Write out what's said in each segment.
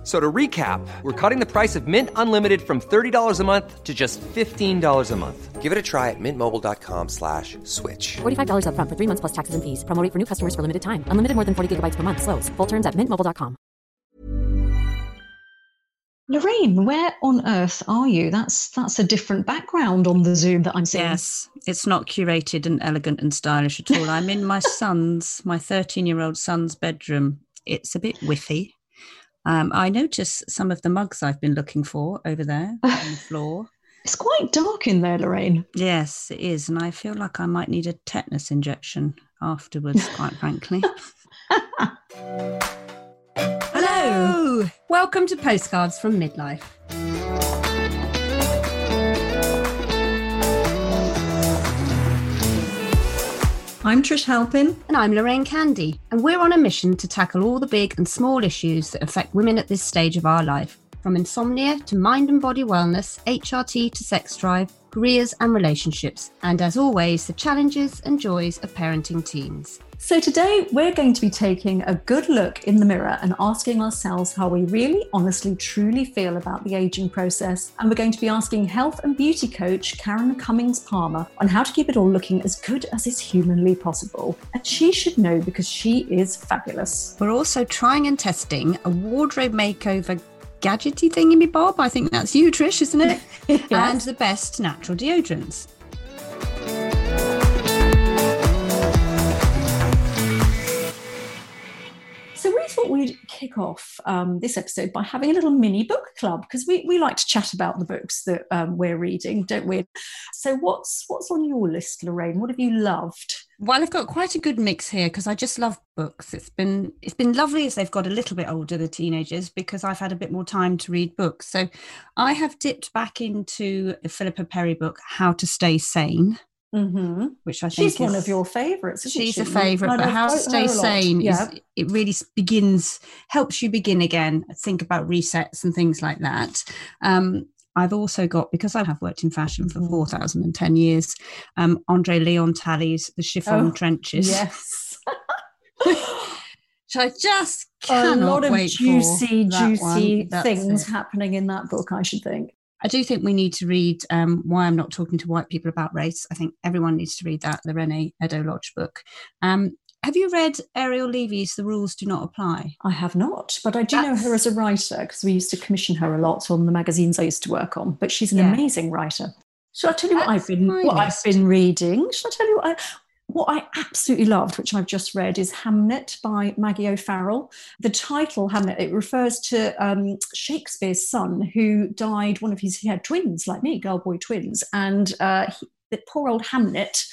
F- So to recap, we're cutting the price of Mint Unlimited from $30 a month to just $15 a month. Give it a try at mintmobile.com slash switch. $45 upfront for three months plus taxes and fees. Promo rate for new customers for limited time. Unlimited more than 40 gigabytes per month. Slows. Full terms at mintmobile.com. Lorraine, where on earth are you? That's that's a different background on the Zoom that I'm seeing. Yes, it's not curated and elegant and stylish at all. I'm in my son's, my 13 year old son's bedroom. It's a bit whiffy. Um, I notice some of the mugs I've been looking for over there on the floor. It's quite dark in there, Lorraine. Yes, it is. And I feel like I might need a tetanus injection afterwards, quite frankly. Hello. Welcome to Postcards from Midlife. I'm Trish Halpin. And I'm Lorraine Candy, and we're on a mission to tackle all the big and small issues that affect women at this stage of our life. From insomnia to mind and body wellness, HRT to sex drive, careers and relationships, and as always, the challenges and joys of parenting teens. So, today we're going to be taking a good look in the mirror and asking ourselves how we really, honestly, truly feel about the aging process. And we're going to be asking health and beauty coach Karen Cummings Palmer on how to keep it all looking as good as is humanly possible. And she should know because she is fabulous. We're also trying and testing a wardrobe makeover gadgety thingy bob. I think that's you, Trish, isn't it? And the best natural deodorants. So we thought we'd kick off um, this episode by having a little mini book club because we, we like to chat about the books that um, we're reading, don't we? So what's what's on your list, Lorraine? What have you loved? Well, I've got quite a good mix here because I just love books. It's been it's been lovely as they've got a little bit older, the teenagers, because I've had a bit more time to read books. So I have dipped back into the Philippa Perry book, How to Stay Sane, Mm-hmm. which I think She's one of your favourites. isn't She's she? a favourite, but How to Stay her a lot. Sane Yeah. is it really begins helps you begin again, think about resets and things like that. Um, I've also got because I have worked in fashion for and ten years. Um, Andre Leon Talley's The Chiffon Oh, Trenches. Yes. which I just a cannot lot of wait juicy, juicy things it. happening in that book, I should think. I do think we need to read um, Why I'm Not Talking to White People About Race. I think everyone needs to read that, the Renee Edo Lodge book. Um, have you read Ariel Levy's The Rules Do Not Apply? I have not, but I do know her as a writer because we used to commission her a lot on the magazines I used to work on. But she's an Yeah. amazing writer. Shall I tell you what I've been what. I've been reading? Shall I tell you what I what I absolutely loved, which I've just read, is Hamnet by Maggie O'Farrell. The title Hamnet it refers to um, Shakespeare's son who died. One of his he had twins like me, girl boy twins, and uh, he, the poor old Hamnet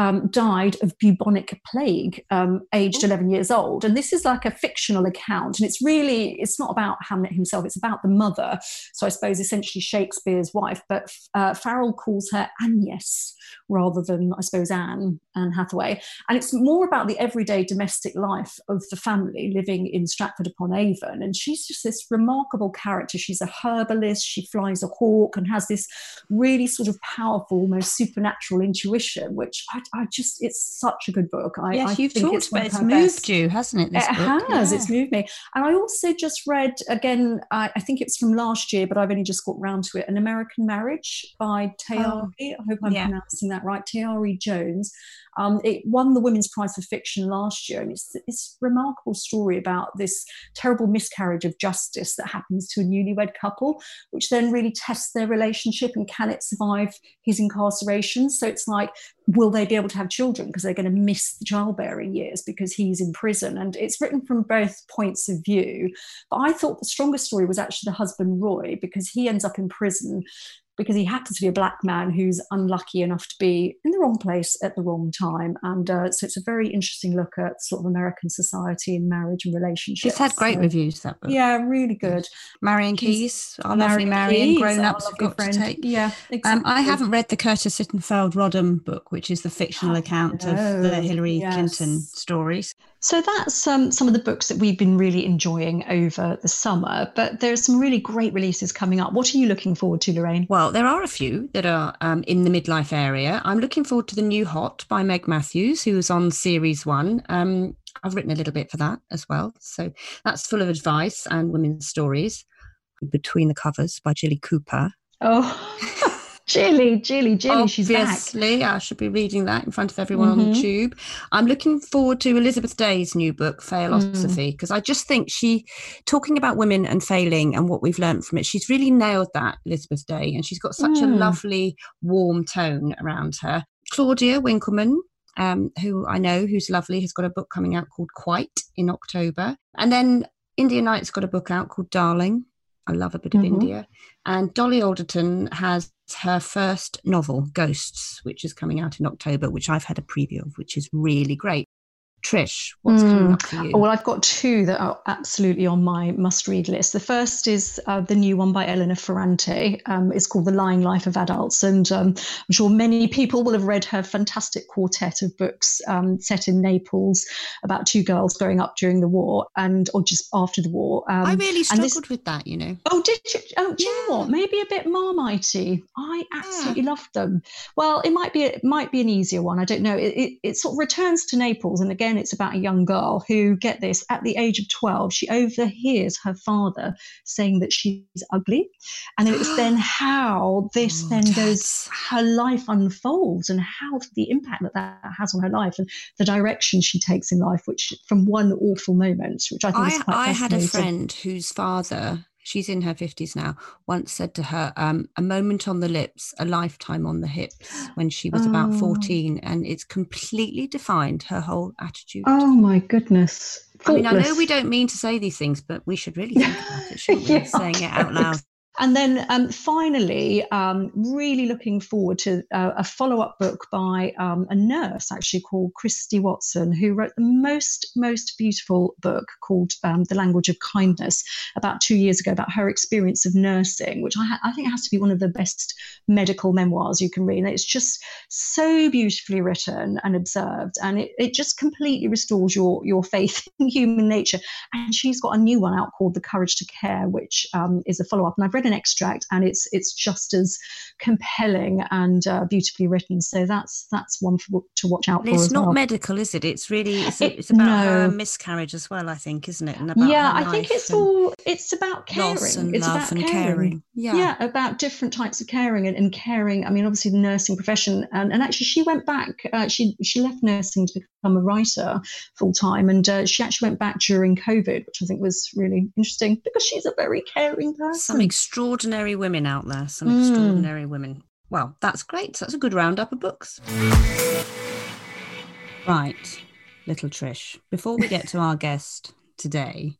um, died of bubonic plague, um, aged 11 years old. And this is like a fictional account. And it's really, it's not about Hamlet himself, it's about the mother. So I suppose essentially Shakespeare's wife. But uh, Farrell calls her Agnes rather than, I suppose, Anne, Anne Hathaway. And it's more about the everyday domestic life of the family living in Stratford upon Avon. And she's just this remarkable character. She's a herbalist, she flies a hawk and has this really sort of powerful, almost supernatural intuition, which I, I just, it's such a good book. I, yes, I you've think talked about it's moved best. you, hasn't it? This It book? has. Yeah. It's moved me. And I also just read again. I, I think it's from last year, but I've only just got round to it. An American Marriage by Tayari. I hope I'm yeah. pronouncing that right. Tayari Jones. Um, it won the Women's Prize for Fiction last year, and it's this remarkable story about this terrible miscarriage of justice that happens to a newlywed couple, which then really tests their relationship and can it survive his incarceration. So it's like, will they be able to have children because they're going to miss the childbearing years because he's in prison? And it's written from both points of view. But I thought the strongest story was actually the husband Roy because he ends up in prison because he happens to be a black man who's unlucky enough to be in the wrong place at the wrong time. And uh, so it's a very interesting look at sort of American society and marriage and relationships. It's had great So, reviews, that book. Yeah, really good. Marian Keyes, our lovely Marian, grown ups have got friend. to take. Yeah, exactly. Um, I haven't read the Curtis Sittenfeld Rodham book, which is the fictional account of the Oh, Hillary yes. Clinton stories. So that's um, some of the books that we've been really enjoying over the summer. But there are some really great releases coming up. What are you looking forward to, Lorraine? Well, there are a few that are um, in the midlife area. I'm looking forward to the new Hot by Meg Mathews, who was on series one. Um, I've written a little bit for that as well. So that's full of advice and women's stories. Between the Covers by Jilly Cooper. Oh. Jilly, Jilly, Jilly, she's back. Obviously, I should be reading that in front of everyone mm-hmm. on the mm-hmm. tube. I'm looking forward to Elizabeth Day's new book, Failosophy, because mm. I just think she, talking about women and failing and what we've learned from it, she's really nailed that, Elizabeth Day, and she's got such mm. a lovely, warm tone around her. Claudia Winkleman, um, who I know, who's lovely, has got a book coming out called Quite in October. And then India Knight's got a book out called Darling. I love a bit of mm-hmm. India. And Dolly Alderton has her first novel, Ghosts, which is coming out in October, which I've had a preview of, which is really great. Trish, what's mm. coming up for you? Well, I've got two that are absolutely on my must-read list. The first is uh, the new one by Elena Ferrante. Um, it's called The Lying Life of Adults, and um, I'm sure many people will have read her fantastic quartet of books um, set in Naples about two girls growing up during the war and or just after the war. Um, I really struggled this, with that, you know. Oh, did you? Oh, do yeah. you know what? Maybe a bit marmitey. I absolutely yeah. loved them. Well, it might be it might be an easier one. I don't know. It, it, it sort of returns to Naples, and again again, it's about a young girl who, get this, at the age of 12, she overhears her father saying that she's ugly. And it's then how this oh, then goes, her life unfolds and how the impact that that has on her life and the direction she takes in life, which from one awful moment, which I think I, is quite I had a friend whose father she's in her 50s now, once said to her, um, a moment on the lips, a lifetime on the hips, when she was oh. about 14. And it's completely defined her whole attitude. Oh, my goodness. Thoughtless. I mean, I know we don't mean to say these things, but we should really think about it, shouldn't we? yeah. Saying it out loud. And then um, finally, um, really looking forward to uh, a follow up book by um, a nurse actually called Christie Watson, who wrote the most, most beautiful book called um, The Language of Kindness about two years ago about her experience of nursing, which I, ha- I, think has to be one of the best medical memoirs you can read. And it's just so beautifully written and observed, and it, it just completely restores your, your faith in human nature. And she's got a new one out called The Courage to Care, which um, is a follow up. And I've read an extract, and it's it's just as compelling and uh, beautifully written. So that's that's one for, to watch out for. It's not well. medical, is it? It's really it's, it, it's about no. her miscarriage as well. I think, isn't it? yeah, I think it's all it's about caring. it's about caring. caring. Yeah, yeah, about different types of caring and, and, caring. I mean, obviously the nursing profession, and, and actually she went back. Uh, she she left nursing to become a writer full time, and uh, she actually went back during COVID, which I think was really interesting because she's a very caring person. Some extraordinary women out there. Some mm. extraordinary women. Well, that's great. That's a good roundup of books. Right, little Trish. Before we get to our guest today,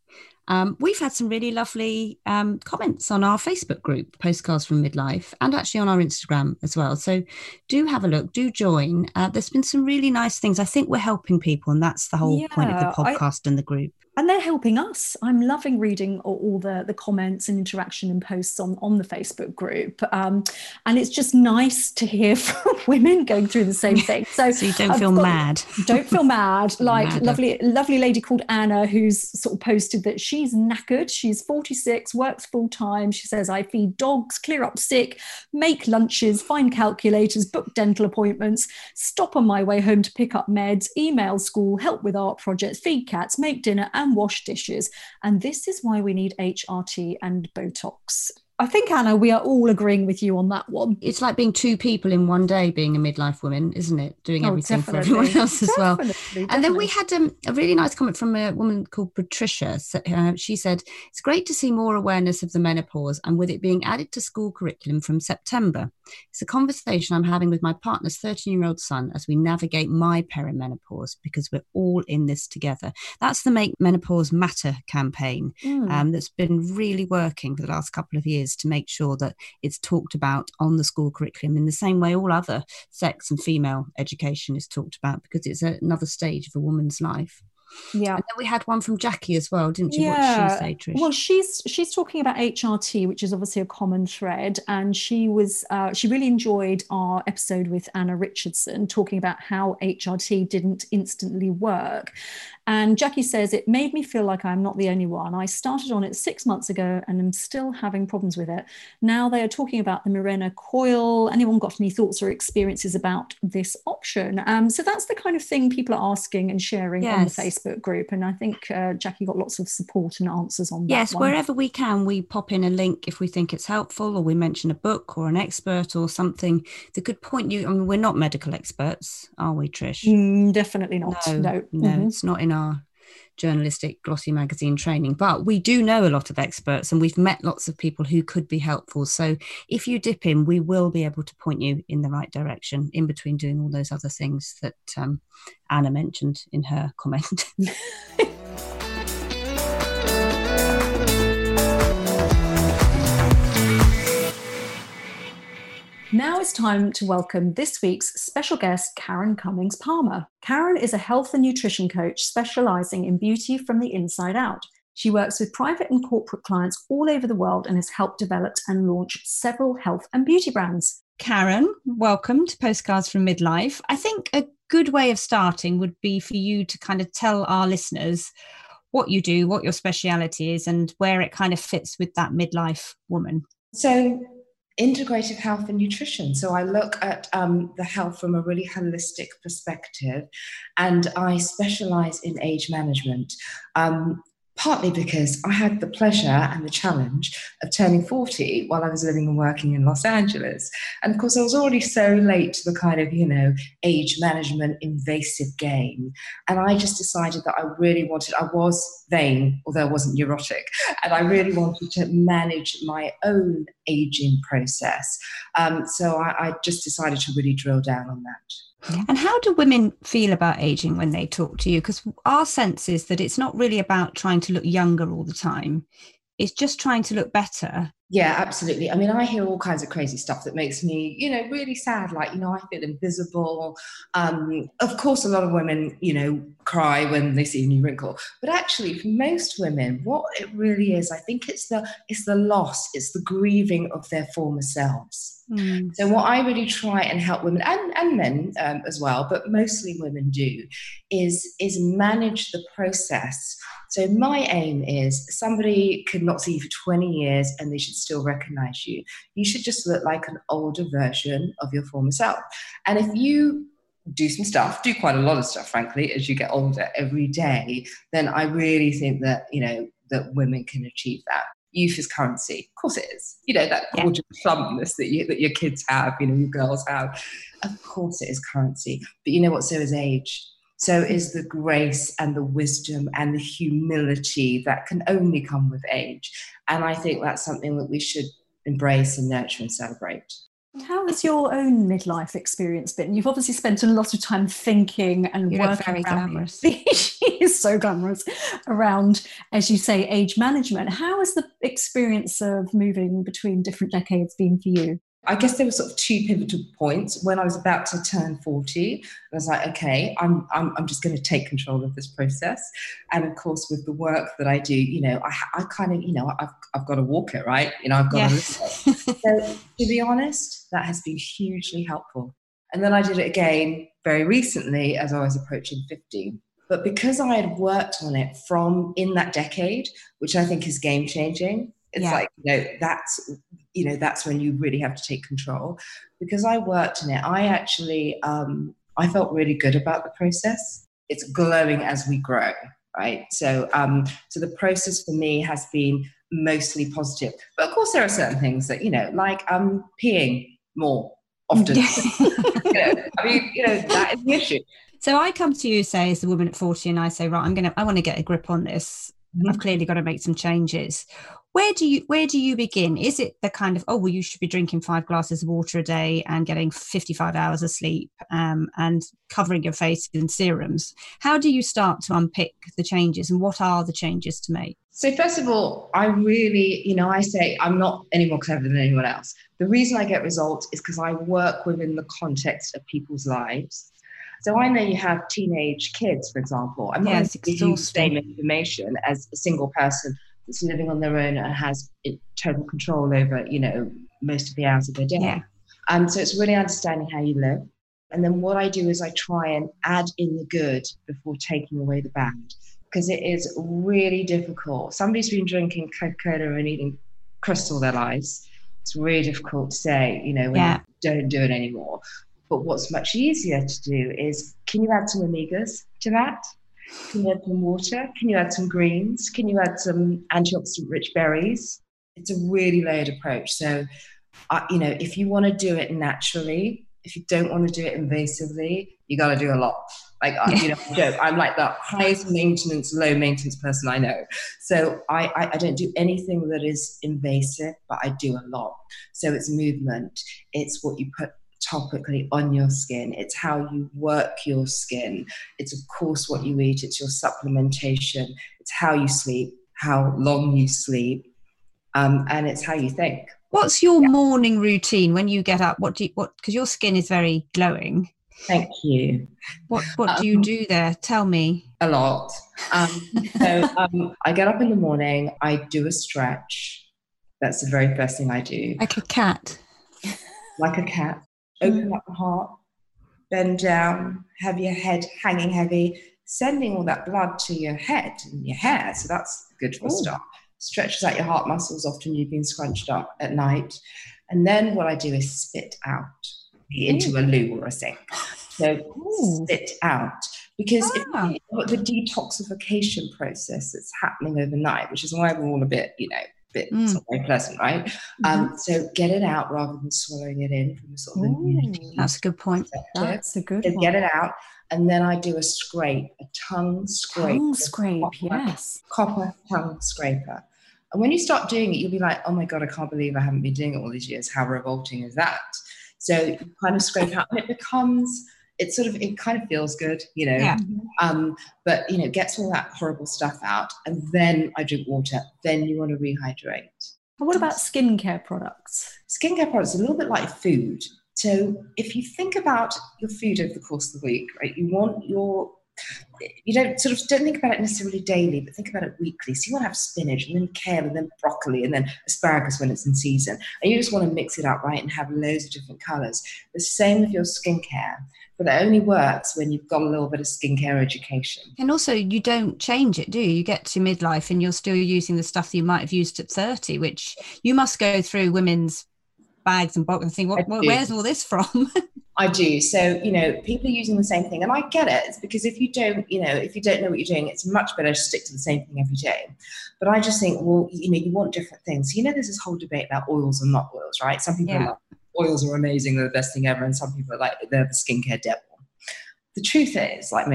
um, we've had some really lovely um, comments on our Facebook group, Postcards from Midlife, and actually on our Instagram as well. So do have a look, do join. Uh, there's been some really nice things. I think we're helping people, and that's the whole yeah, point of the podcast I, and the group and they're helping us. I'm loving reading all, the, the comments and interaction and posts on, on the Facebook group. Um, and it's just nice to hear from women going through the same thing. So, so you don't I've feel got, mad. Don't feel mad. Like lovely, lovely lady called Anna who's sort of posted that she's knackered. She's 46, works full time. She says, I feed dogs, clear up sick, make lunches, find calculators, book dental appointments, stop on my way home to pick up meds, email school, help with art projects, feed cats, make dinner, and and wash dishes. And this is why we need HRT and Botox. I think, Anna, we are all agreeing with you on that one. It's like being two people in one day being a midlife woman, isn't it? Doing oh, everything definitely. for everyone else as well. Definitely. And then we had um, a really nice comment from a woman called Patricia. Uh, she said, It's great to see more awareness of the menopause and with it being added to school curriculum from September. It's a conversation I'm having with my partner's 13 year old son as we navigate my perimenopause because we're all in this together. That's the Make Menopause Matter campaign mm. um, that's been really working for the last couple of years to make sure that it's talked about on the school curriculum in the same way all other sex and female education is talked about because it's another stage of a woman's life. Yeah. And then we had one from Jackie as well, didn't you? Yeah. What did she say, Trish? Well, she's she's talking about HRT, which is obviously a common thread. And she was uh, she really enjoyed our episode with Anna Richardson talking about how HRT didn't instantly work. And Jackie says, It made me feel like I'm not the only one. I started on it six months ago and am still having problems with it. Now they are talking about the Mirena coil. Anyone got any thoughts or experiences about this option? Um, so that's the kind of thing people are asking and sharing yes. on the Facebook group. And I think uh, Jackie got lots of support and answers on that. Yes, one. wherever we can, we pop in a link if we think it's helpful or we mention a book or an expert or something that could point you. I mean, we're not medical experts, are we, Trish? Mm, definitely not. No, no, no mm-hmm. it's not in our our journalistic glossy magazine training but we do know a lot of experts and we've met lots of people who could be helpful. So if you dip in we will be able to point you in the right direction in between doing all those other things that um, anna mentioned in her comment Now it's time to welcome this week's special guest, Karen Cummings Palmer. Karen is a health and nutrition coach specializing in beauty from the inside out. She works with private and corporate clients all over the world and has helped develop and launch several health and beauty brands. Karen, welcome to Postcards from Midlife. I think a good way of starting would be for you to kind of tell our listeners what you do, what your speciality is, and where it kind of fits with that midlife woman. So, integrative health and nutrition. So I look at um, the health from a really holistic perspective, and I specialize in age management. Um, partly because I had the pleasure and the challenge of turning 40 while I was living and working in Los Angeles. And of course, I was already so late to the kind of, you know, age management invasive game. And I just decided that I really wanted, I was vain, although I wasn't neurotic, and I really wanted to manage my own aging process. Um, so I, I just decided to really drill down on that. And how do women feel about aging when they talk to you? Because our sense is that it's not really about trying to look younger all the time, it's just trying to look better yeah, absolutely. I mean, I hear all kinds of crazy stuff that makes me, you know, really sad. Like, you know, I feel invisible. Um, of course, a lot of women, you know, cry when they see a new wrinkle. But actually, for most women, what it really is, I think it's the it's the loss, it's the grieving of their former selves. Mm. So, what I really try and help women and and men um, as well, but mostly women do, is is manage the process so my aim is somebody could not see you for 20 years and they should still recognize you. You should just look like an older version of your former self. And if you do some stuff, do quite a lot of stuff, frankly, as you get older every day, then I really think that, you know, that women can achieve that. Youth is currency. Of course it is. You know, that gorgeous yeah. plumpness that you that your kids have, you know, your girls have. Of course it is currency. But you know what, so is age so is the grace and the wisdom and the humility that can only come with age. And I think that's something that we should embrace and nurture and celebrate. How has your own midlife experience been? You've obviously spent a lot of time thinking and You're working. Very glamorous. she is so glamorous around, as you say, age management. How has the experience of moving between different decades been for you? I guess there were sort of two pivotal points when I was about to turn 40. I was like, okay, I'm, I'm, I'm just going to take control of this process. And of course, with the work that I do, you know, I, I kind of, you know, I've, I've got to walk it, right? You know, I've got yes. to So to be honest, that has been hugely helpful. And then I did it again very recently as I was approaching 50. But because I had worked on it from in that decade, which I think is game changing, it's yeah. like, you know, that's you know that's when you really have to take control. Because i worked in it i actually um, i felt really good about the process. It's glowing as we grow right? So um, so the process for me has been mostly positive. But of course there are certain things that you know like um peeing more often. You know, i mean you know that is the issue so i come to you say as a woman at 40 and i say right i'm gonna i want to get a grip on this. Mm-hmm. i've clearly got to make some changes. Where do you where do you begin? Is it the kind of oh well you should be drinking five glasses of water a day and getting 55 hours of sleep um, and covering your face in serums? How do you start to unpick the changes and what are the changes to make? So first of all i really you know i say i'm not any more clever than anyone else. The reason i get results is because i work within the context of people's lives so I know you have teenage kids, for example. I'm not yes, you the same information as a single person that's living on their own and has total control over, you know, most of the hours of their day. Yeah. Um, so it's really understanding how you live. And then what I do is I try and add in the good before taking away the bad because it is really difficult. Somebody's been drinking Coca Cola and eating crystal their lives. It's really difficult to say, you know, when Yeah. you don't do it anymore. But what's much easier to do is can you add some omegas to that? Can you add some water? Can you add some greens? Can you add some antioxidant rich berries? It's a really layered approach. So, uh, you know, if you want to do it naturally, if you don't want to do it invasively, you got to do a lot. Like, I you know, joke, I'm like the highest maintenance, low maintenance person I know. So I, I, I don't do anything that is invasive, but I do a lot. So it's movement, it's what you put topically on your skin, it's how you work your skin, it's of course what you eat, it's your supplementation, it's how you sleep, how long you sleep, um, and it's how you think. What's your morning routine when you get up? What do you what because your skin is very glowing. Thank you. What what do you Um, do there? Tell me. A lot. Um, so um, I get up in the morning, I do a stretch. That's the very first thing I do. Like a cat. like a cat. Open up the heart, bend down, have your head hanging heavy, sending all that blood to your head and your hair. So that's good for a start. Stretches out your heart muscles. Often you've been scrunched up at night. And then what I do is spit out into a loo or a sink. So Ooh. spit out. Because Ah. you look at the detoxification process that's happening overnight, which is why we're all a bit, you know, bit Mm. it's not very pleasant, right? Um, so get it out rather than swallowing it in from a sort of immunity That's a good point. That's a good So one. get it out, and then I do a scrape, a tongue scrape, Tongue scrape, copper- yes. copper tongue scraper. And when you start doing it, you'll be like, "Oh my god, I can't believe I haven't been doing it all these years. How revolting is that?" So you kind of scrape out, and it becomes. It sort of it kind of feels good, you know. Yeah. Um, but you know, gets all that horrible stuff out, and then I drink water. Then you want to rehydrate. And what about skincare products? skincare products are a little bit like food. So if you think about your food over the course of the week, right, you want your you don't sort of don't think about it necessarily daily, but think about it weekly. So you want to have spinach and then kale and then broccoli and then asparagus when it's in season. And you just want to mix it up, right, and have loads of different colors. The same with your skincare, but it only works when you've got a little bit of skincare education. And also, you don't change it, do you? You get to midlife and you're still using the stuff that you might have used at 30, which you must go through women's bags and boxes and think, I what, where's all this from? I do. So, you know, people are using the same thing. And I get it. It's because if you don't, you know, if you don't know what you're doing, it's much better to stick to the same thing every day. But I just think, well, you know, you want different things. You know, there's this whole debate about oils and not oils, right? Some people Yeah. are like, oils are amazing, they're the best thing ever. And some people are like, they're the skincare devil. The truth is, like,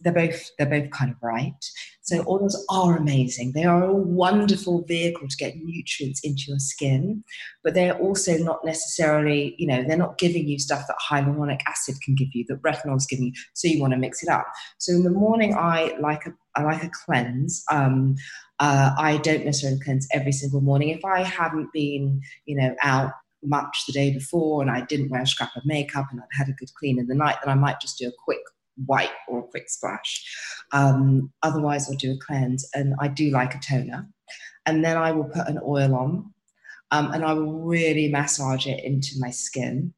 they're both they're both kind of right. So oils are amazing. They are a wonderful vehicle to get nutrients into your skin but they're also not necessarily, you know, they're not giving you stuff that hyaluronic acid can give you, that retinol is giving you. So you want to mix it up. So in the morning, I like a, I like a cleanse. Um, uh, I don't necessarily cleanse every single morning. If I haven't been, you know, out much the day before and I didn't wear a scrap of makeup and I'd had a good clean in the night, then I might just do a quick wipe or a quick splash. Um, otherwise, I'll do a cleanse and I do like a toner. And then I will put an oil on um, and I will really massage it into my skin.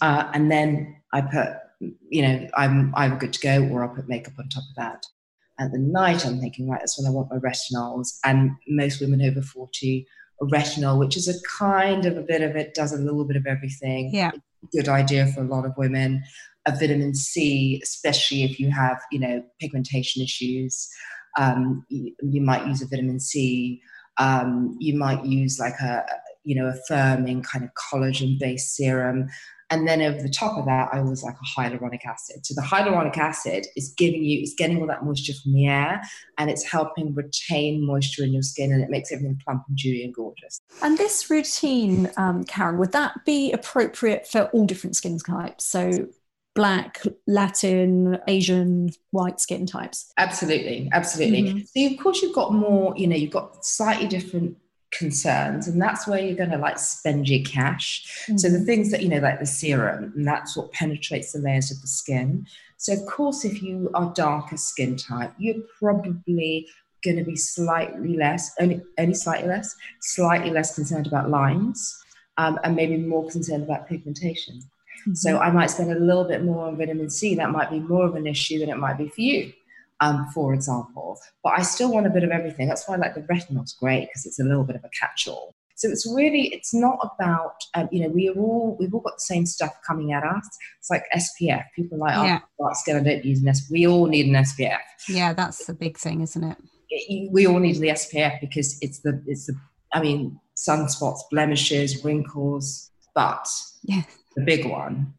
Uh, and then I put, you know, I'm either good to go or I'll put makeup on top of that. At the night, I'm thinking, right, that's when I want my retinols. And most women over 40 retinol, which is a kind of a bit of it, does a little bit of everything. Yeah. Good idea for a lot of women. A vitamin C, especially if you have, you know, pigmentation issues. Um, you, you might use a vitamin C um, you might use like a you know a firming kind of collagen based serum and then over the top of that i always like a hyaluronic acid so the hyaluronic acid is giving you is getting all that moisture from the air and it's helping retain moisture in your skin and it makes everything plump and dewy and gorgeous And this routine, um, Karen, would that be appropriate for all different skin types? So black, Latin, Asian, white skin types. Absolutely, absolutely. Mhm. So of course you've got more, you know, you've got slightly different concerns, and that's where you're going to like spend your cash. So the things that you know, like the serum, and that's what penetrates the layers of the skin. So of course, if you are darker skin type, you're probably going to be slightly less, only only slightly less, slightly less concerned about lines, um, and maybe more concerned about pigmentation. Mm-hmm. So I might spend a little bit more on vitamin C. That might be more of an issue than it might be for you. Um, for example, but I still want a bit of everything. That's why like the retinol's great because it's a little bit of a catch-all. So it's really, it's not about, um, you know, we are all, we've all got the same stuff coming at us. It's like SPF. People are like, oh, dark skin, I don't use an SPF. We all need an SPF. Yeah, that's the big thing, isn't it? it? We all need the SPF because it's the, it's the, I mean, sunspots, blemishes, wrinkles, but yeah. the big one,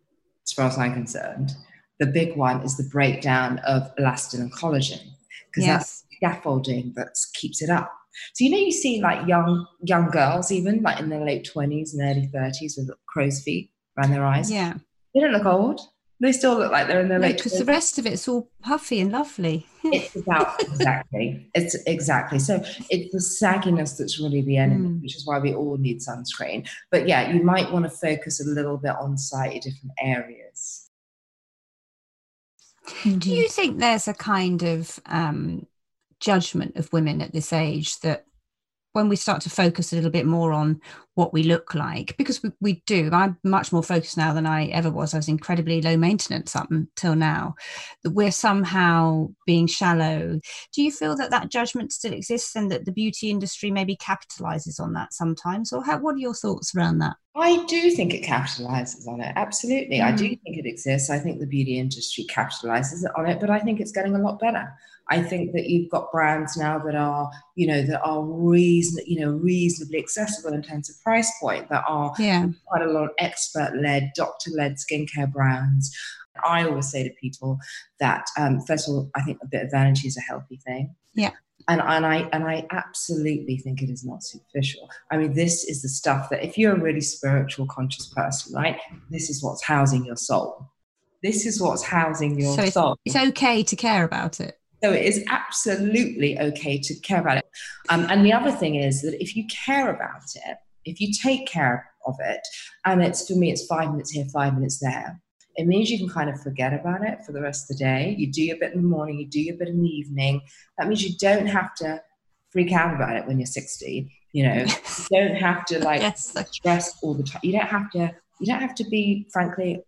as far as I'm concerned, the big one is the breakdown of elastin and collagen because yes. that's scaffolding that keeps it up. So you know, you see like young young girls, even like in their late twenties and early thirties, with crow's feet around their eyes. Yeah, they don't look old. They still look like they're in their no, late. Because the rest of it's all puffy and lovely. it's about exactly. It's exactly. So it's the sagginess that's really the enemy, mm. which is why we all need sunscreen. But yeah, you might want to focus a little bit on slightly different areas. Do you think there's a kind of um, judgment of women at this age that when we start to focus a little bit more on what we look like, because we, we do, I'm much more focused now than I ever was. I was incredibly low maintenance up until now, that we're somehow being shallow. Do you feel that that judgment still exists and that the beauty industry maybe capitalizes on that sometimes? Or how, what are your thoughts around that? I do think it capitalizes on it. Absolutely. Mm. I do mm. think it exists. I think the beauty industry capitalizes on it, but I think it's getting a lot better. I think that you've got brands now that are, you know, that are reason, you know, reasonably accessible in terms of price point, that are yeah. quite a lot of expert-led, doctor-led skincare brands. I always say to people that um, first of all, I think a bit of vanity is a healthy thing. Yeah. And, and I and I absolutely think it is not superficial. I mean, this is the stuff that if you're a really spiritual, conscious person, right, this is what's housing your soul. This is what's housing your so it's, soul. It's okay to care about it. So it is absolutely okay to care about it. Um, and the other thing is that if you care about it, if you take care of it, and it's for me, it's five minutes here, five minutes there, it means you can kind of forget about it for the rest of the day. You do your bit in the morning, you do your bit in the evening. That means you don't have to freak out about it when you're 60. You know, you don't have to like yes. stress all the time. You don't have to. You don't have to be, frankly,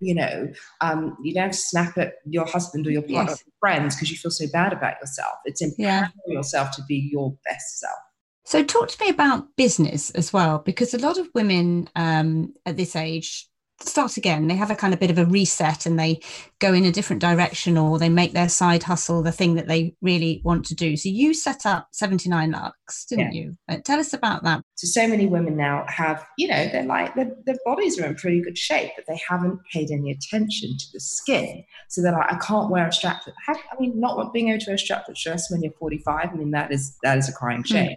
you know, um, you don't snap at your husband or your partner yes. or friends because you feel so bad about yourself. It's empowering yeah. yourself to be your best self. So, talk to me about business as well, because a lot of women um, at this age start again. They have a kind of bit of a reset and they go in a different direction or they make their side hustle the thing that they really want to do. So you set up 79 Lux, didn't yeah. you? Uh, tell us about that. So, so many women now have, you know, they're like, their, their bodies are in pretty good shape, but they haven't paid any attention to the skin. So they're like, I can't wear a strap. I mean, not being able to wear a strap dress when you're 45, I mean, that is, that is a crying hmm. shame.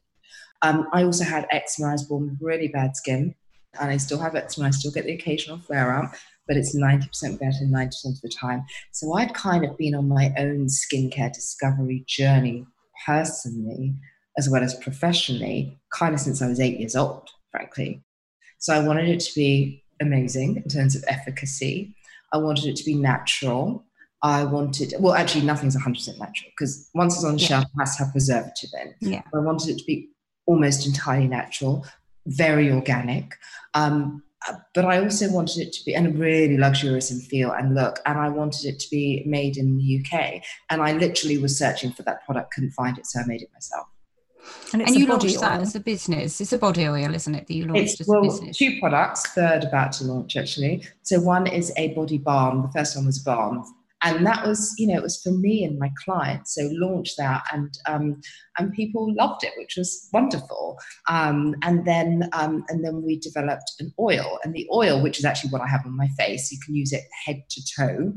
Um, I also had eczema. I was born with really bad skin and I still have eczema. I still get the occasional flare up, but it's 90% better 90% of the time. So I'd kind of been on my own skincare discovery journey personally, as well as professionally, kind of since I was eight years old, frankly. So I wanted it to be amazing in terms of efficacy. I wanted it to be natural. I wanted, well, actually, nothing's 100% natural because once it's on the yeah. shelf, it has to have preservative in. Yeah. I wanted it to be almost entirely natural very organic. Um, but I also wanted it to be and really luxurious in feel and look, and I wanted it to be made in the UK. And I literally was searching for that product, couldn't find it, so I made it myself. And, and you launched oil. that as a business. It's a body oil, isn't it? That you launched it's, as well, a business. Two products, third about to launch actually. So one is a body balm. The first one was balm and that was you know it was for me and my clients so launched that and um, and people loved it which was wonderful. Um, and then um, and then we developed an oil and the oil which is actually what i have on my face you can use it head to toe.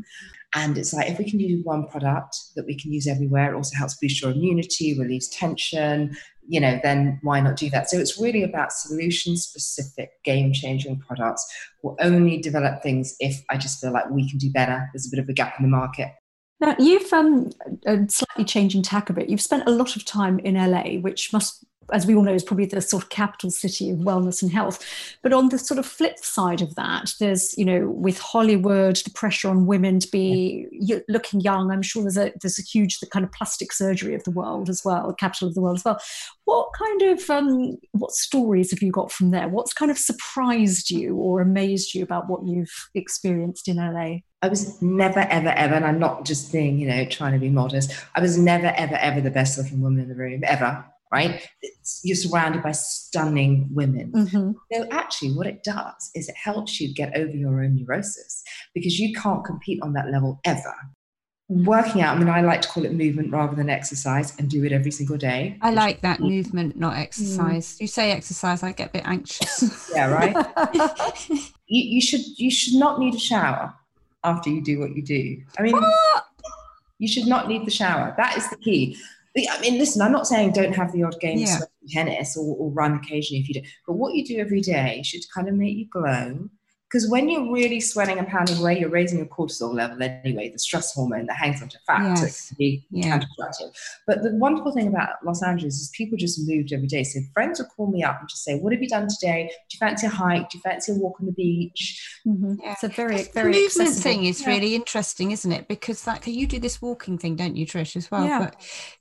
And it's like if we can use one product that we can use everywhere, it also helps boost your immunity, release tension, you know, then why not do that? So it's really about solution specific, game changing products. We'll only develop things if I just feel like we can do better. There's a bit of a gap in the market. Now, you've um, uh, slightly changing tack a bit. You've spent a lot of time in LA, which must as we all know, is probably the sort of capital city of wellness and health. But on the sort of flip side of that, there's, you know, with Hollywood, the pressure on women to be looking young. I'm sure there's a there's a huge the kind of plastic surgery of the world as well, capital of the world as well. What kind of um, what stories have you got from there? What's kind of surprised you or amazed you about what you've experienced in LA? I was never, ever, ever, and I'm not just being, you know, trying to be modest. I was never, ever, ever the best looking woman in the room, ever right? It's, you're surrounded by stunning women. Mm-hmm. So actually, what it does is it helps you get over your own neurosis because you can't compete on that level ever. Working out, I mean, I like to call it movement rather than exercise and do it every single day. I like that movement, not exercise. Mm. You say exercise, I get a bit anxious. yeah, right. you, you should you should not need a shower after you do what you do. I mean, what? you should not need the shower. That is the key. I mean, listen, I'm not saying don't have the odd game yeah. of tennis or, or, run occasionally if you do, but what you do every day should kind of make you glow because when you're really sweating and pounding away, you're raising your cortisol level anyway, the stress hormone that hangs onto fat. Yes. So be yeah. counterproductive. But the wonderful thing about Los Angeles is people just moved every day. So friends would call me up and just say, What have you done today? Do you fancy a hike? Do you fancy a walk on the beach? Mm-hmm. Yeah. It's a very, very movement accessible. thing is yeah. really interesting, isn't it? Because like you do this walking thing, don't you, Trish, as well? Yeah. But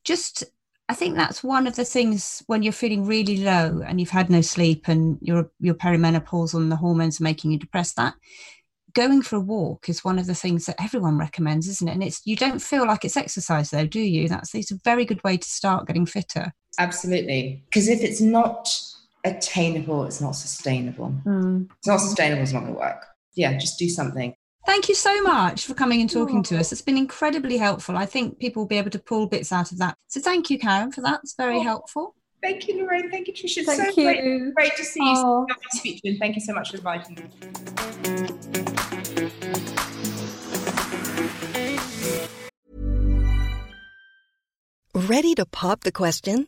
just I think that's one of the things when you're feeling really low and you've had no sleep and you're you're perimenopause and the hormones are making you depressed. That going for a walk is one of the things that everyone recommends, isn't it? And it's you don't feel like it's exercise though, do you? That's it's a very good way to start getting fitter. Absolutely, because if it's not attainable, it's not sustainable. Mm. It's not sustainable. It's not going to work. Yeah, just do something. Thank you so much for coming and talking to us. It's been incredibly helpful. I think people will be able to pull bits out of that. So thank you, Karen, for that. It's very oh, helpful. Thank you, Lorraine. Thank you, Tricia. Thank so you. Great, great to see you. Oh. Speak to you. Thank you so much for inviting me. Ready to pop the question?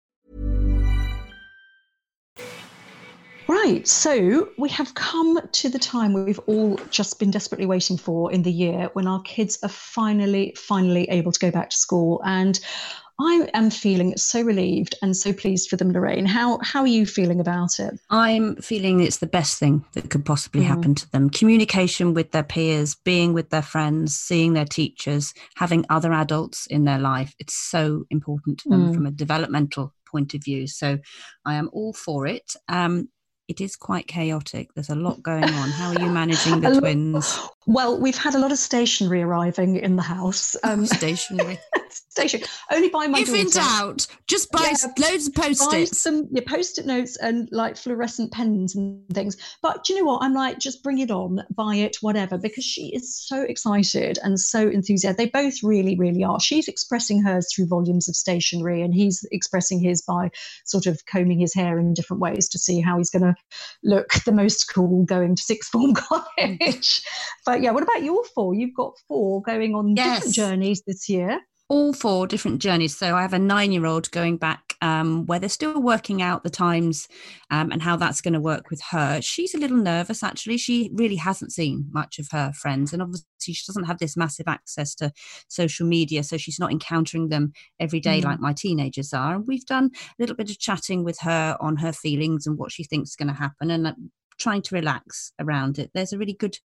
Right, so we have come to the time we've all just been desperately waiting for in the year when our kids are finally, finally able to go back to school. And I am feeling so relieved and so pleased for them, Lorraine. How how are you feeling about it? I'm feeling it's the best thing that could possibly mm. happen to them. Communication with their peers, being with their friends, seeing their teachers, having other adults in their life. It's so important to them mm. from a developmental point of view. So I am all for it. Um, it is quite chaotic. There's a lot going on. How are you managing the twins? Well, we've had a lot of stationery arriving in the house. Um, stationery. station only by my if daughter. in doubt just buy yeah, loads of post-its some yeah, post-it notes and like fluorescent pens and things but do you know what i'm like just bring it on buy it whatever because she is so excited and so enthusiastic they both really really are she's expressing hers through volumes of stationery and he's expressing his by sort of combing his hair in different ways to see how he's going to look the most cool going to sixth form college but yeah what about your four you've got four going on yes. different journeys this year all four different journeys. So I have a nine year old going back um, where they're still working out the times um, and how that's going to work with her. She's a little nervous actually. She really hasn't seen much of her friends, and obviously she doesn't have this massive access to social media, so she's not encountering them every day mm. like my teenagers are. And we've done a little bit of chatting with her on her feelings and what she thinks is going to happen, and uh, trying to relax around it. There's a really good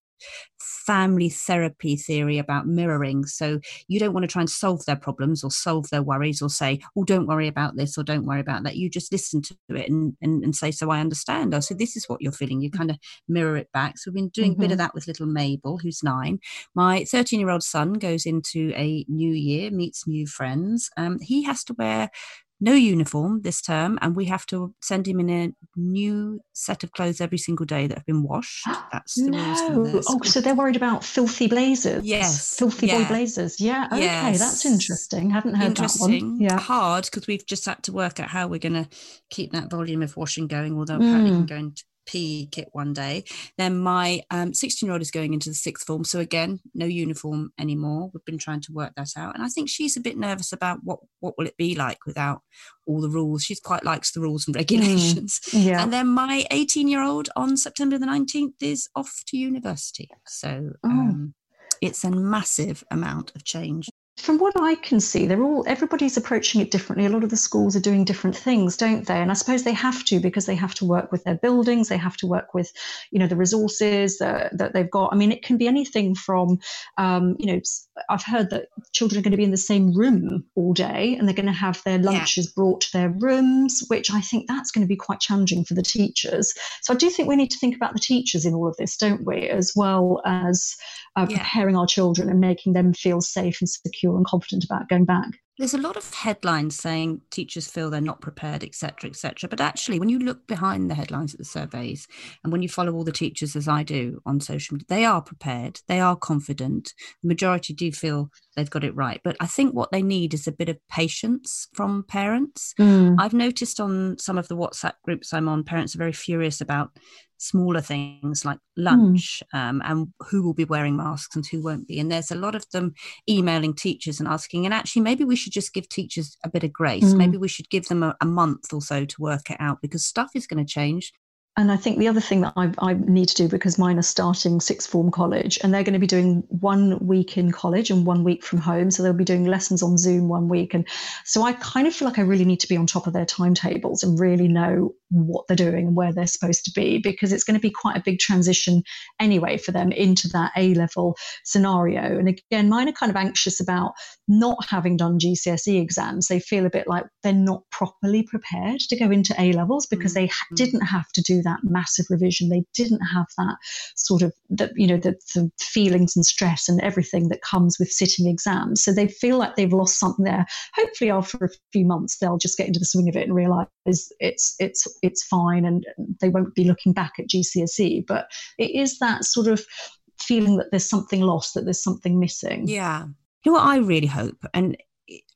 family therapy theory about mirroring. So you don't want to try and solve their problems or solve their worries or say, oh, don't worry about this or don't worry about that. You just listen to it and, and, and say, so I understand. Oh, so this is what you're feeling. You kind of mirror it back. So we've been doing mm-hmm. a bit of mm-hmm. that with little Mabel, who's nine. My 13 year old son goes into a new year, meets new friends. Um, he has to wear no uniform this term, and we have to send him in a new set of clothes every single day that have been washed. That's the no. Oh, so they're worried about filthy blazers. Yes, Filthy boy blazers. Yeah. Okay. Yes. That's interesting. Haven't heard interesting that one. Yeah. hard because we've just had to work out how we're going to keep that volume of washing going although apparently Mm. going to pee kit one day. Then my 16 year old is going into the sixth form so again no uniform anymore. We've been trying to work that out and i think she's a bit nervous about what what will it be like without all the rules. She's quite likes the rules and regulations. Yeah. and then my 18 year old on september the 19th is off to university. So Oh. um, it's a massive amount of change From what I can see, they're all everybody's approaching it differently. A lot of the schools are doing different things, don't they? And I suppose they have to because they have to work with their buildings, they have to work with, you know, the resources that, that they've got. I mean, it can be anything from, um, you know, I've heard that children are going to be in the same room all day and they're going to have their lunches brought to their rooms, which I think that's going to be quite challenging for the teachers. So I do think we need to think about the teachers in all of this, don't we? As well as uh, Yeah. preparing our children and making them feel safe and secure and confident about going back. there's a lot of headlines saying teachers feel they're not prepared etc etc but actually when you look behind the headlines of the surveys and when you follow all the teachers as i do on social media they are prepared they are confident the majority do feel they've got it right but i think what they need is a bit of patience from parents I've noticed on some of the WhatsApp groups I'm on, parents are very furious about smaller things like lunch um, and who will be wearing masks and who won't be. And there's a lot of them emailing teachers and asking, and actually, maybe we should just give teachers a bit of grace. Mm. Maybe we should give them a, a month or so to work it out because stuff is going to change. And I think the other thing that I, I need to do because mine are starting sixth form college and they're going to be doing one week in college and one week from home. So they'll be doing lessons on Zoom one week. And so I kind of feel like I really need to be on top of their timetables and really know what they're doing and where they're supposed to be because it's going to be quite a big transition anyway for them into that A level scenario. And again, mine are kind of anxious about not having done GCSE exams. They feel a bit like they're not properly prepared to go into A levels because they ha- Mm. didn't have to do that massive revision. They didn't have that sort of the you know the, the feelings and stress and everything that comes with sitting exams. So they feel like they've lost something there. Hopefully, after a few months, they'll just get into the swing of it and realize it's it's it's fine, and they won't be looking back at GCSE. But it is that sort of feeling that there's something lost, that there's something missing. Yeah. You know what I really hope, and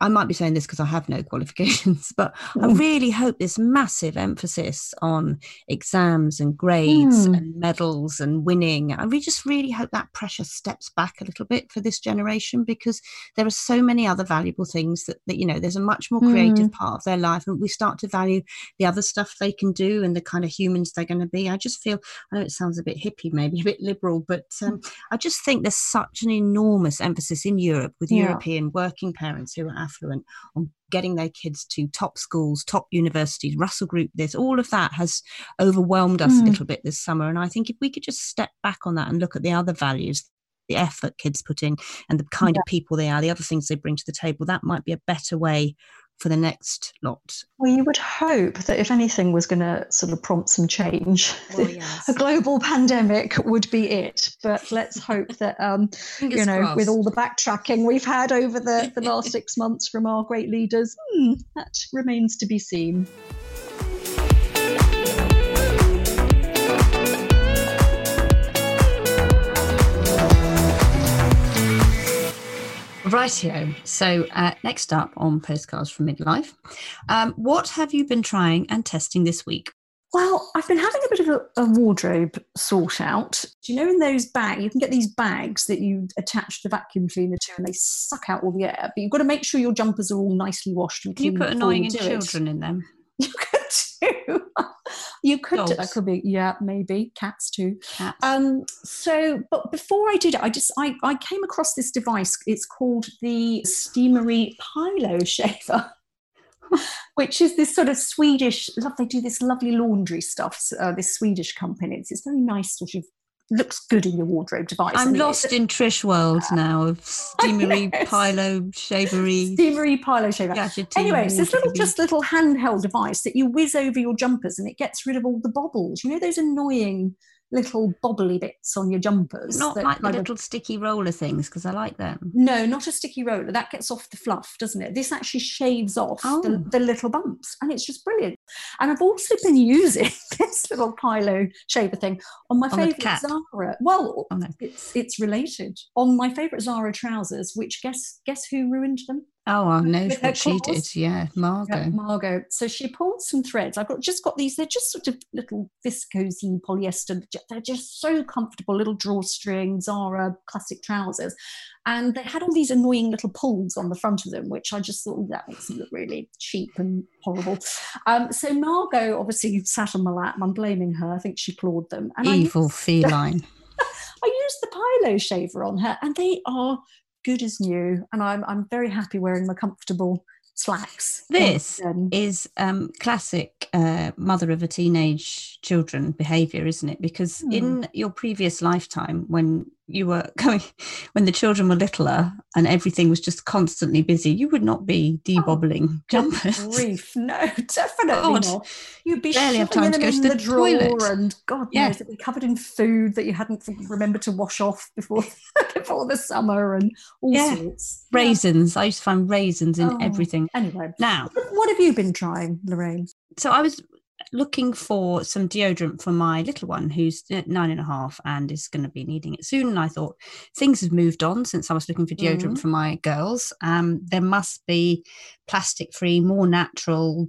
I might be saying this because I have no qualifications, but I Mm. really hope this massive emphasis on exams and grades Mm. and medals and winning. I really just really hope that pressure steps back a little bit for this generation because there are so many other valuable things that, that you know, there's a much more creative part of their life and we start to value the other stuff they can do and the kind of humans they're going to be. I just feel, I know it sounds a bit hippie, maybe a bit liberal, but um, I just think there's such an enormous emphasis in Europe with Yeah. European working parents who are affluent on getting their kids to top schools, top universities, Russell Group, this, all of that has overwhelmed us a Mm. little bit this summer. And I think if we could just step back on that and look at the other values, the effort kids put in and the kind of people they are, the other things they bring to the table, that might be a better way for the next lot. Well, you would hope that if anything was going to sort of prompt some change, Well, yes. a global pandemic would be it. But let's hope that, um, you Fingers know, with all the backtracking we've had over the, the last six months from our great leaders, hmm, that remains to be seen. Rightio. So, uh, next up on Postcards from Midlife, um, what have you been trying and testing this week? Well, I've been having a bit of a, a wardrobe sort out. Do you know in those bags, you can get these bags that you attach the vacuum cleaner to and they suck out all the air, but you've got to make sure your jumpers are all nicely washed and Can you clean. put annoying you do it. children in them? You could do. you could do. That could be, yeah, maybe. Cats too. Cats. Um, so, but before I did it, I just I, I came across this device. It's called the Steamery Pilo Shaver, which is this sort of Swedish. Love they do this lovely laundry stuff. Uh, this Swedish company. It's, it's very nice. Sort of looks good in your wardrobe device. I'm and it- lost in Trish world now of steamery, Yes. pilo, shavery, Steamery Pilo Shaver. Anyway, it's this little just little handheld device that you whiz over your jumpers and it gets rid of all the bobbles. You know those annoying little bobbly bits on your jumpers. Not that like the of- little sticky roller things because I like them. no, not a sticky roller. That gets off the fluff, doesn't it? This actually shaves off Oh. the, the little bumps, and it's just brilliant. And I've also been using this little Pilo shaver thing on my On favourite? Zara. Well, Oh, no. it's it's related on my favourite Zara trousers. Which guess guess who ruined them? Oh, I know what she did. Yeah, Margot. Yeah, Margot. So she pulled some threads. I've got just got these. They're just sort of little viscosy polyester. They're just so comfortable. Little drawstring Zara classic trousers, and they had all these annoying little pulls on the front of them, which I just thought "Oh, that makes them look really cheap and horrible. Um, so Margot obviously sat on my lap. And I'm blaming her. I think she clawed them. And Evil used- feline. I used the Pilo shaver on her, and they are good as new. And I'm I'm very happy wearing my comfortable slacks. This Um, is um, classic uh, mother of a teenage children behavior, isn't it? Because Hmm. in your previous lifetime, when you were going, when the children were littler and everything was just constantly busy, you would not be oh, debobbling jumpers. Good grief. No, definitely God. not. You'd be Barely have time to them go in to the, the drawer, toilet. and God Yeah. knows, it'd be covered in food that you hadn't remembered to wash off before before the summer and all Yeah. sorts. Yeah. Raisins. I used to find raisins in Oh. everything. Anyway, Now, what have you been trying, Lorraine? so I was looking for some deodorant for my little one who's uh, nine and a half and is going to be needing it soon. And I thought things have moved on since I was looking for deodorant Mhm. for my girls. Um, there must be plastic free, more natural,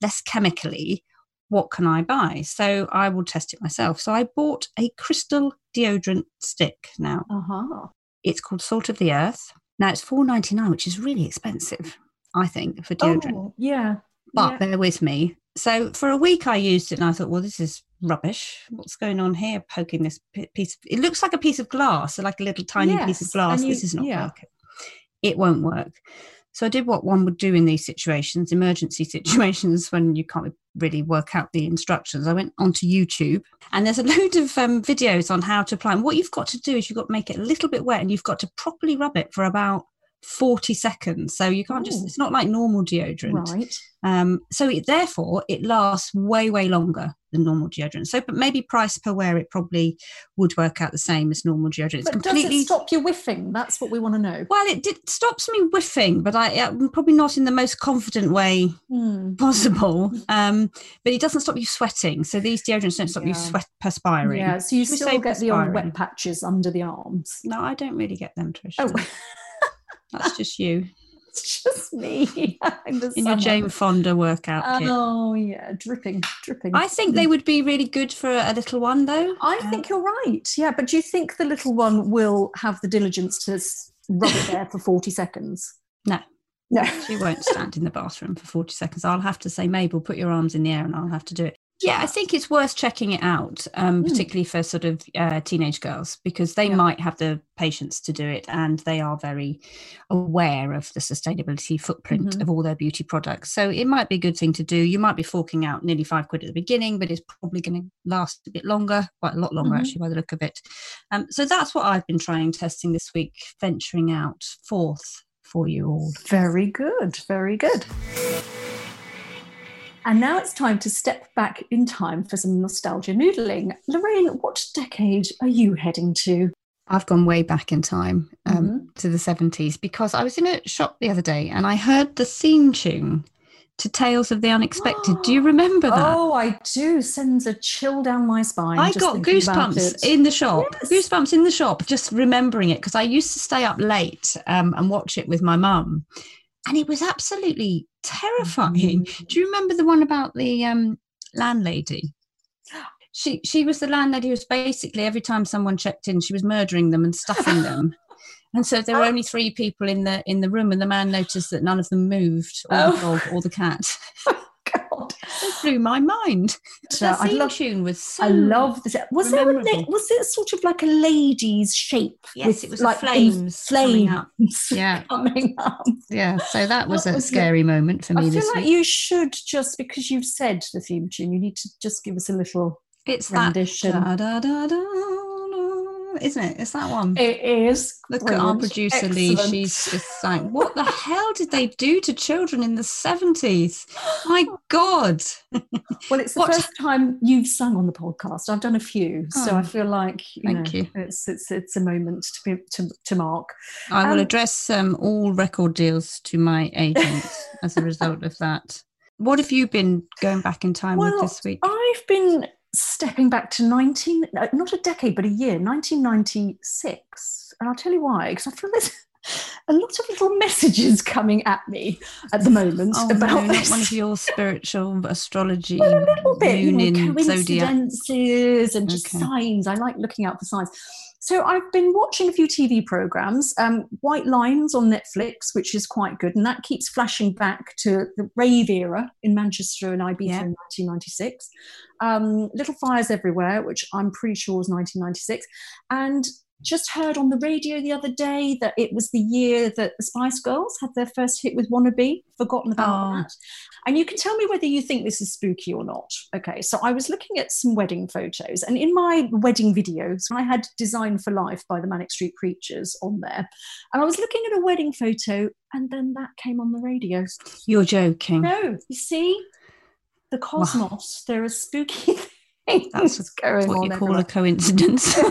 less chemically. What can I buy? So I will test it myself. So I bought a crystal deodorant stick now. Uh huh. It's called Salt of the Earth. Now it's four ninety nine, which is really expensive, I think, for deodorant Oh, yeah. but yeah. bear with me. So for a week, I used it, and I thought, well, this is rubbish. What's going on here? Poking this piece. Of, it looks like a piece of glass, so like a little tiny piece of glass. and this is not yeah. working. It won't work. So I did what one would do in these situations, emergency situations, when you can't really work out the instructions. I went onto YouTube, and there's a load of um, videos on how to apply. And what you've got to do is you've got to make it a little bit wet, and you've got to properly rub it for about 40 seconds. So you can't just, Ooh. it's not like normal deodorant. Right. Um, so it, therefore, it lasts way, way longer than normal deodorant. So, but maybe price per wear, it probably would work out the same as normal deodorant. It's But completely. does it stop you whiffing? That's what we want to know. well, it did, stops me whiffing, but I I'm probably not in the most confident way Hmm. possible. Um, but it doesn't stop you sweating. So these deodorants don't stop you sweat perspiring. Yeah, so you Should still get the old wet patches under the arms. No, I don't really get them, Trish. Oh, That's just you it's just me in, the in your. Jane Fonda workout kit. Oh yeah, dripping, dripping. I think they would be really good for a little one, though. I Uh, think you're right. Yeah, but do you think the little one will have the diligence to rub it there for 40 seconds? No. No. She won't stand in the bathroom for 40 seconds. I'll have to say, Mabel, put your arms in the air and I'll have to do it. Yeah, I think it's worth checking it out, um, Mm. particularly for sort of uh, teenage girls, because they Yeah. might have the patience to do it and they are very aware of the sustainability footprint Mhm. of all their beauty products. So it might be a good thing to do. You might be forking out nearly five quid at the beginning, but it's probably going to last a bit longer, quite a lot longer Mhm. actually, by the look of it. Um, so that's what I've been trying testing this week, venturing out forth for you all. Very good, very good. And now it's time to step back in time for some nostalgia noodling. Lorraine, what decade are you heading to? I've gone way back in time um, Mhm. to the 70s because I was in a shop the other day and I heard the theme tune to Tales of the Unexpected. Do you remember that? Oh, I do. Sends a chill down my spine. I got goosebumps in the shop. Yes. Goosebumps in the shop, just remembering it because I used to stay up late um, and watch it with my mum, and it was absolutely terrifying. Mm. Do you remember the one about the um, landlady? She she was the landlady who was basically every time someone checked in, she was murdering them and stuffing them. And so there were only three people in the in the room, and the man noticed that none of them moved, or the Oh. dog, or the cat. God. Blew my mind. The Uh, I theme love- tune was so. I love this. Was there a, was it sort of like a lady's shape? Yes, it was like flames coming up. Yeah. coming up. Yeah, so that was That a was scary moment for me I feel this like week. you should just because you've said the theme tune, you need to just give us a little It's that. rendition. da, da, da, da, da. Isn't it? It's that one. It is. Look at our Brilliant. producer Lee. She's just like, what the hell did they do to children in the 70s? My God. Well, it's the What- first time you've sung on the podcast. I've done a few, so I Oh, feel like you thank know, you. It's it's it's a moment to be to, to mark. I will Um, address um, all record deals to my agent as a result of that. What have you been going back in time with this week? I've been stepping back to 19, uh, not a decade, but a year, 1996. And I'll tell you why, because I feel there's a lot of little messages coming at me at the moment Oh, about no, not one of your spiritual astrology, Well, a little bit, you know, in zodiac. and just Okay. signs. I like looking out for signs. So I've been watching a few TV programs, um, White Lines on Netflix, which is quite good, and that keeps flashing back to the rave era in Manchester and Ibiza Yeah. in 1996. Um, Little Fires Everywhere, which I'm pretty sure was 1996, and just heard on the radio the other day that it was the year that the Spice Girls had their first hit with Wannabe. Forgotten about Oh. that. And you can tell me whether you think this is spooky or not. Okay, so I was looking at some wedding photos, and in my wedding videos, I had Design for Life by the Manic Street Preachers on there. And I was looking at a wedding photo, and then that came on the radio. You're joking. No, you see, the cosmos, there are spooky That's going what on. you call everywhere. a coincidence. no,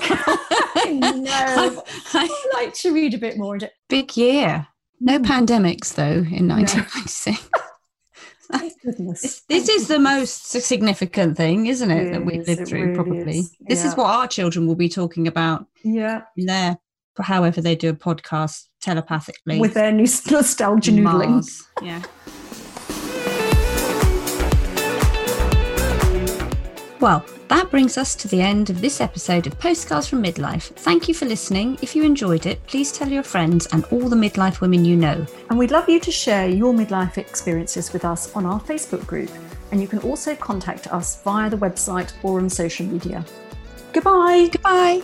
I- I like to read a bit more into Big year. No Mm. pandemics, though, in 1996. Thank goodness. This, this is the most significant thing, isn't it, It that we've lived through, really probably. is, This is what our children will be talking about Yeah, in their, however they do a podcast telepathically. with their new nostalgia noodling. Yeah. Well, that brings us to the end of this episode of Postcards from Midlife. Thank you for listening. If you enjoyed it, please tell your friends and all the midlife women you know. And we'd love you to share your midlife experiences with us on our Facebook group. And you can also contact us via the website or on social media. Goodbye. Goodbye.